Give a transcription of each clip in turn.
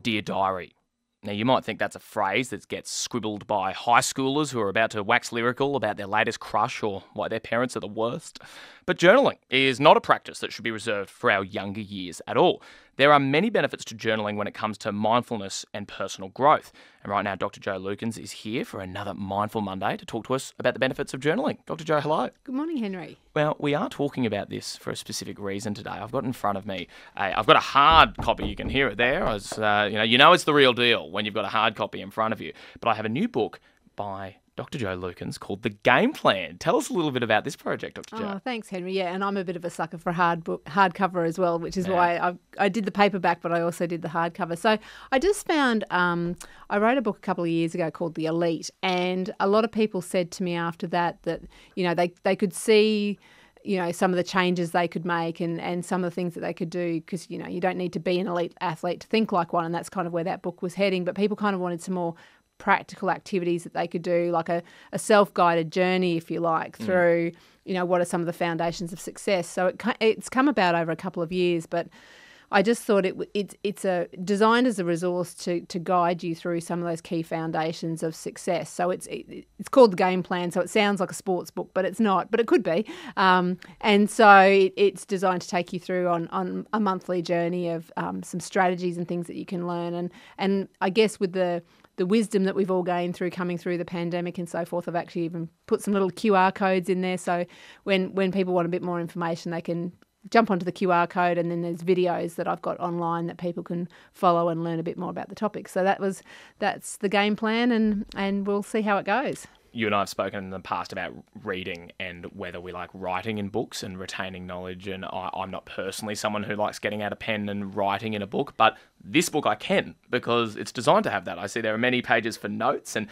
Dear Diary. Now, you might think that's a phrase that gets scribbled by high schoolers who are about to wax lyrical about their latest crush or why their parents are the worst. But journaling is not a practice that should be reserved for our younger years at all. There are many benefits to journaling when it comes to mindfulness and personal growth. And right now, Dr. Jo Lukins is here for another Mindful Monday to talk to us about the benefits of journaling. Dr. Jo, hello. Good morning, Henry. Well, we are talking about this for a specific reason today. I've got in front of me, a, I've got a hard copy. You can hear it there. As, uh, you know, you know it's the real deal when you've got a hard copy in front of you. But I have a new book by Dr. Jo Lukins called The Game Plan. Tell us a little bit about this project, Dr. Jo. Oh, thanks, Henry. Yeah, and I'm a bit of a sucker for hard book, hardcover as well, which is yeah. why I, I did the paperback, but I also did the hardcover. So I just found um, I wrote a book a couple of years ago called The Elite, and a lot of people said to me after that that you know they they could see you know some of the changes they could make and and some of the things that they could do because you know you don't need to be an elite athlete to think like one and that's kind of where that book was heading but people kind of wanted some more practical activities that they could do, like a, a self guided journey, if you like, mm. through, mm. you know, what are some of the foundations of success. So it, it's come about over a couple of years, but I just thought it it's it's a designed as a resource to to guide you through some of those key foundations of success. So it's it, it's called the game plan. So it sounds like a sports book, but it's not. But it could be. Um, and so it, it's designed to take you through on on a monthly journey of um, some strategies and things that you can learn. And and I guess with the the wisdom that we've all gained through coming through the pandemic and so forth. I've actually even put some little QR codes in there, so when when people want a bit more information, they can jump onto the QR code, and then there's videos that I've got online that people can follow and learn a bit more about the topic. So that was that's the game plan, and and we'll see how it goes you and I have spoken in the past about reading and whether we like writing in books and retaining knowledge. And I, am not personally someone who likes getting out a pen and writing in a book, but this book I can because it's designed to have that. I see there are many pages for notes and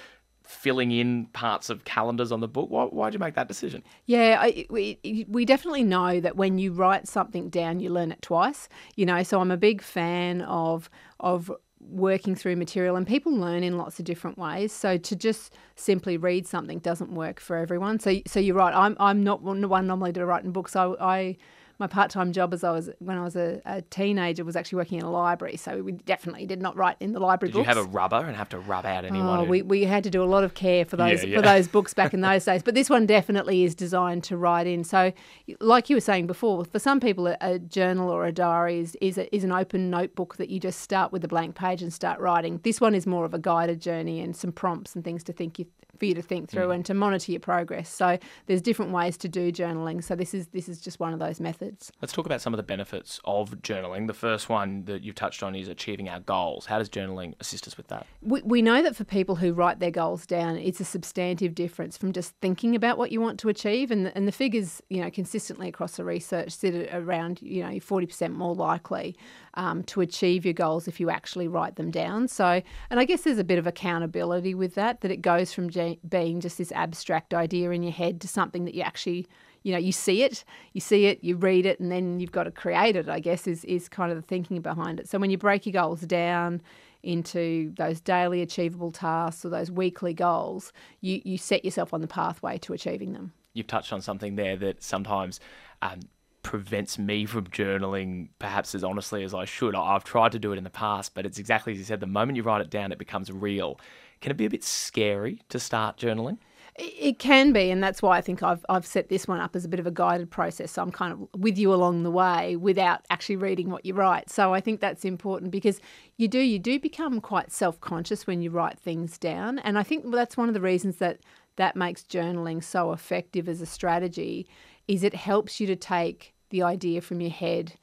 filling in parts of calendars on the book. Why, why'd you make that decision? Yeah, I, we, we definitely know that when you write something down, you learn it twice. You know, so I'm a big fan of of working through material and people learn in lots of different ways. So to just simply read something doesn't work for everyone. So so you're right. I'm i'm not one normally to write in books. I i my part-time job as I was when I was a, a, teenager was actually working in a library, so we definitely did not write in the library did books. you have a rubber and have to rub out oh, anyone? Oh, who... we, we had to do a lot of care for those yeah, yeah. for those books back in those days. But this one definitely is designed to write in. So, like you were saying before, for some people, a, a journal or a diary is is, a, is an open notebook that you just start with a blank page and start writing. This one is more of a guided journey and some prompts and things to think you, for you to think through mm. and to monitor your progress. So there's different ways to do journaling. So this is this is just one of those methods. Let's talk about some of the benefits of journaling. The first one that you've touched on is achieving our goals. How does journaling assist us with that? We, we know that for people who write their goals down, it's a substantive difference from just thinking about what you want to achieve. And the, and the figures, you know, consistently across the research sit around, you know, 40% more likely um, to achieve your goals if you actually write them down. So, and I guess there's a bit of accountability with that, that it goes from being just this abstract idea in your head to something that you actually you know you see it you see it you read it and then you've got to create it i guess is, is kind of the thinking behind it. So when you break your goals down into those daily achievable tasks or those weekly goals you, you set yourself on the pathway to achieving them. You've touched on something there that sometimes um, prevents me from journaling perhaps as honestly as I should. I've tried to do it in the past, but it's exactly as you said the moment you write it down, it becomes real. Can it be a bit scary to start journaling? It can be, and that's why I think I've I've set this one up as a bit of a guided process. So I'm kind of with you along the way without actually reading what you write. So I think that's important because you do you do become quite self conscious when you write things down, and I think that's one of the reasons that that makes journaling so effective as a strategy. Is it helps you to take the idea from your head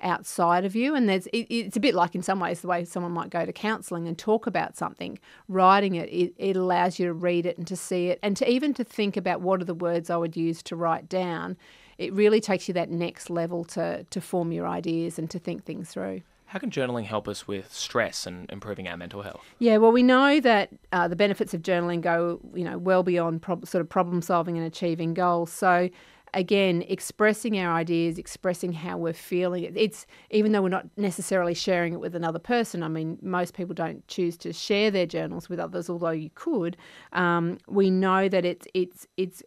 outside of you. And there's it, it's a bit like in some ways the way someone might go to counselling and talk about something. Writing it, it, it allows you to read it and to see it and to even to think about what are the words I would use to write down. It really takes you that next level to to form your ideas and to think things through. How can journaling help us with stress and improving our mental health? Yeah, well, we know that uh, the benefits of journaling go, you know, well beyond prob- sort of problem solving and achieving goals. So, again, expressing our ideas, expressing how we're feeling. It's even though we're not necessarily sharing it with another person. I mean, most people don't choose to share their journals with others, although you could. Um, we know that it's it's it's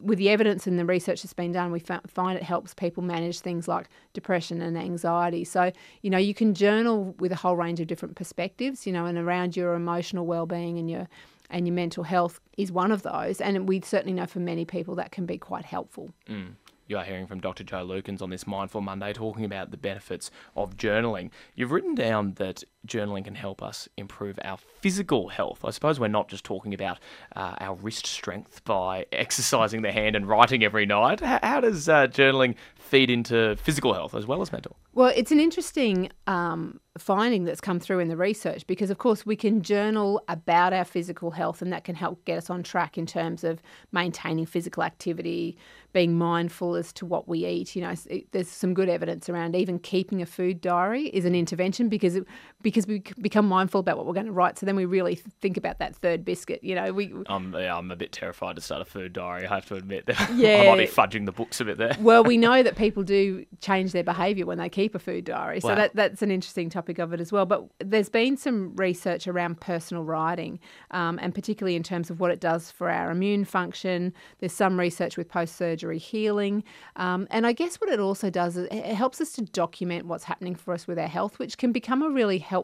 with the evidence and the research that's been done, we find it helps people manage things like depression and anxiety. So, you know, you can journal with a whole range of different perspectives, you know, and around your emotional well-being and your and your mental health is one of those. And we certainly know for many people that can be quite helpful. Mm. You are hearing from Dr. Jo Lukins on this Mindful Monday talking about the benefits of journaling. You've written down that journaling can help us improve our physical health. I suppose we're not just talking about uh, our wrist strength by exercising the hand and writing every night. How, how does uh, journaling feed into physical health as well as mental? Well, it's an interesting um, finding that's come through in the research because, of course, we can journal about our physical health and that can help get us on track in terms of maintaining physical activity, being mindful as to what we eat. You know, there's some good evidence around even keeping a food diary is an intervention because it, because we become mindful about what we're going to write. So then we really think about that third biscuit. You know, we. Um, yeah, I'm a bit terrified to start a food diary. I have to admit that yeah. I might be fudging the books a bit there. well, we know that people do change their behaviour when they keep a food diary, so wow. that that's an interesting topic of it as well. But there's been some research around personal writing, um, and particularly in terms of what it does for our immune function. There's some research with post surgery healing, um, and I guess what it also does is it helps us to document what's happening for us with our health, which can become a really helpful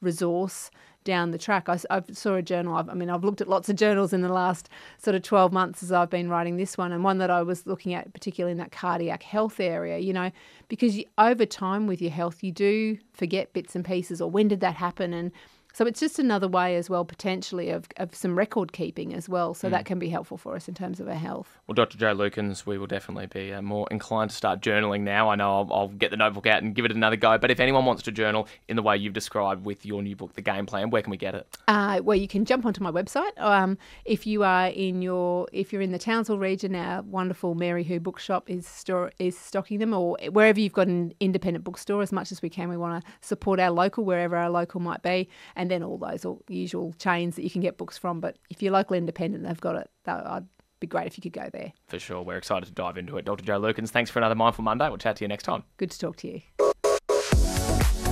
resource down the track. I, I saw a journal. I've, I mean, I've looked at lots of journals in the last sort of 12 months as I've been writing this one, and one that I was looking at, particularly in that cardiac health area, you know, because you, over time with your health, you do forget bits and pieces, or when did that happen? And so it's just another way as well, potentially, of, of some record keeping as well. So mm. that can be helpful for us in terms of our health. Well, Dr. Jo Lukins, we will definitely be uh, more inclined to start journaling now. I know I'll, I'll, get the notebook out and give it another go. But if anyone wants to journal in the way you've described with your new book, The Game Plan, where can we get it? Uh, well, you can jump onto my website. Um, if you are in your, if you're in the Townsville region, our wonderful Mary Who Bookshop is store is stocking them, or wherever you've got an independent bookstore, as much as we can, we want to support our local wherever our local might be and then all those all usual chains that you can get books from. But if you're local independent, they've got it. I'd be great if you could go there. For sure. We're excited to dive into it. Dr. Jo Lukins, thanks for another Mindful Monday. We'll chat to you next time. Good to talk to you.